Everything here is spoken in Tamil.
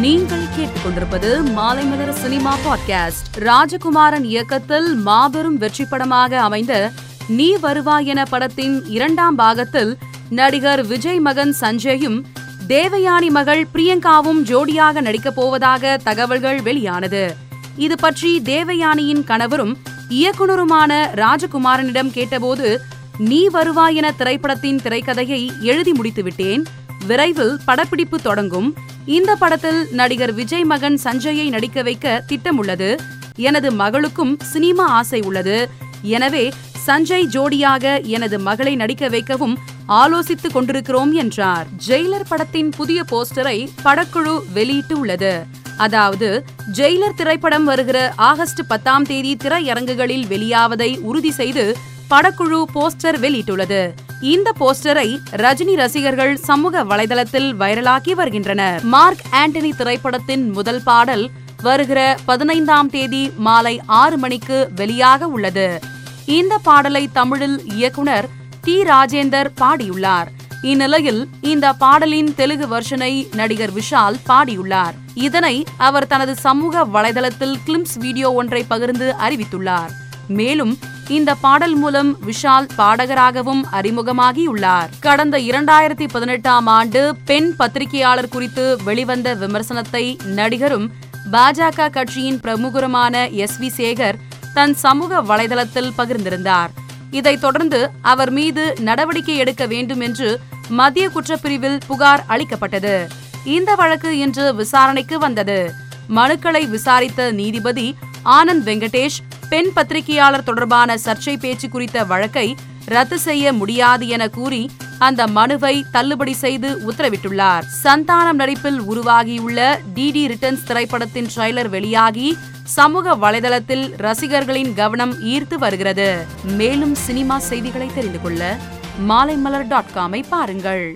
நீங்கள் கேட்டுக்கொண்டிருப்பது மாலைமலர் சினிமா பாட்காஸ்ட். ராஜகுமாரன் இயக்கத்தில் மாபெரும் வெற்றி படமாக அமைந்த நீ வருவாய் என படத்தின் இரண்டாம் பாகத்தில் நடிகர் விஜய் மகன் சஞ்சயும் தேவயானி மகள் பிரியங்காவும் ஜோடியாக நடிக்கப் போவதாக தகவல்கள் வெளியானது. இது பற்றி தேவயானியின் கணவரும் இயக்குனருமான ராஜகுமாரனிடம் கேட்டபோது நீ வருவாய் என திரைப்படத்தின் திரைக்கதையை எழுதி முடித்துவிட்டேன். விரைவில் படப்பிடிப்பு தொடங்கும். இந்த படத்தில் நடிகர் விஜய் மகன் சஞ்சயை நடிக்க வைக்க திட்டமுள்ளது. எனது மகளுக்கும் சினிமா ஆசை உள்ளது. எனவே சஞ்சய் ஜோடியாக எனது மகளை நடிக்க வைக்கவும் ஆலோசித்துக் கொண்டிருக்கிறோம் என்றார். ஜெயிலர் படத்தின் புதிய போஸ்டரை படக்குழு வெளியிட்டு உள்ளது அதாவது ஜெயிலர் திரைப்படம் வருகிற ஆகஸ்ட் பத்தாம் தேதி திரையரங்குகளில் வெளியாவதை உறுதி செய்து படக்குழு போஸ்டர் வெளியிட்டுள்ளது. இந்த போஸ்டரை ரஜினி ரசிகர்கள் சமூக வலைதளத்தில் வைரலாக்கி வருகின்றனர். மார்க் ஆண்டனி திரைப்படத்தின் முதல் பாடல் வருகிற பதினைந்தாம் தேதி மாலை ஆறு மணிக்கு வெளியாக உள்ளது. இந்த பாடலை தமிழில் இயக்குனர் டி. ராஜேந்தர் பாடியுள்ளார். இந்நிலையில் இந்த பாடலின் தெலுங்கு வெர்ஷனை நடிகர் விஷால் பாடியுள்ளார். இதனை அவர் தனது சமூக வலைதளத்தில் கிளிம்ஸ் வீடியோ ஒன்றை பகிர்ந்து அறிவித்துள்ளார். மேலும் இந்த பாடல் மூலம் விஷால் பாடகராகவும் அறிமுகமாகியுள்ளார். கடந்த இரண்டாயிரத்தி பதினெட்டாம் ஆண்டு பெண் பத்திரிகையாளர் குறித்து வெளிவந்த விமர்சனத்தை நடிகரும் பாஜக கட்சியின் பிரமுகருமான எஸ் வி சேகர் தன் சமூக வலைதளத்தில் பகிர்ந்திருந்தார். இதைத் தொடர்ந்து அவர் மீது நடவடிக்கை எடுக்க வேண்டும் என்று மத்திய குற்றப்பிரிவில் புகார் அளிக்கப்பட்டது. இந்த வழக்கு இன்று விசாரணைக்கு வந்தது. மனுக்களை விசாரித்த நீதிபதி ஆனந்த் வெங்கடேஷ் பெண் பத்திரிகையாளர் தொடர்பான சர்ச்சை பேச்சு குறித்த வழக்கை ரத்து செய்ய முடியாது என கூறி அந்த மனுவை தள்ளுபடி செய்து உத்தரவிட்டுள்ளார். சந்தானம் நடிப்பில் உருவாகியுள்ள டிடி ரிட்டர்ன்ஸ் திரைப்படத்தின் ட்ரெய்லர் வெளியாகி சமூக வலைதளத்தில் ரசிகர்களின் கவனம் ஈர்த்து வருகிறது. மேலும் சினிமா செய்திகளை தெரிந்து கொள்ள மாலைமலர் டாட் காமை பாருங்கள்.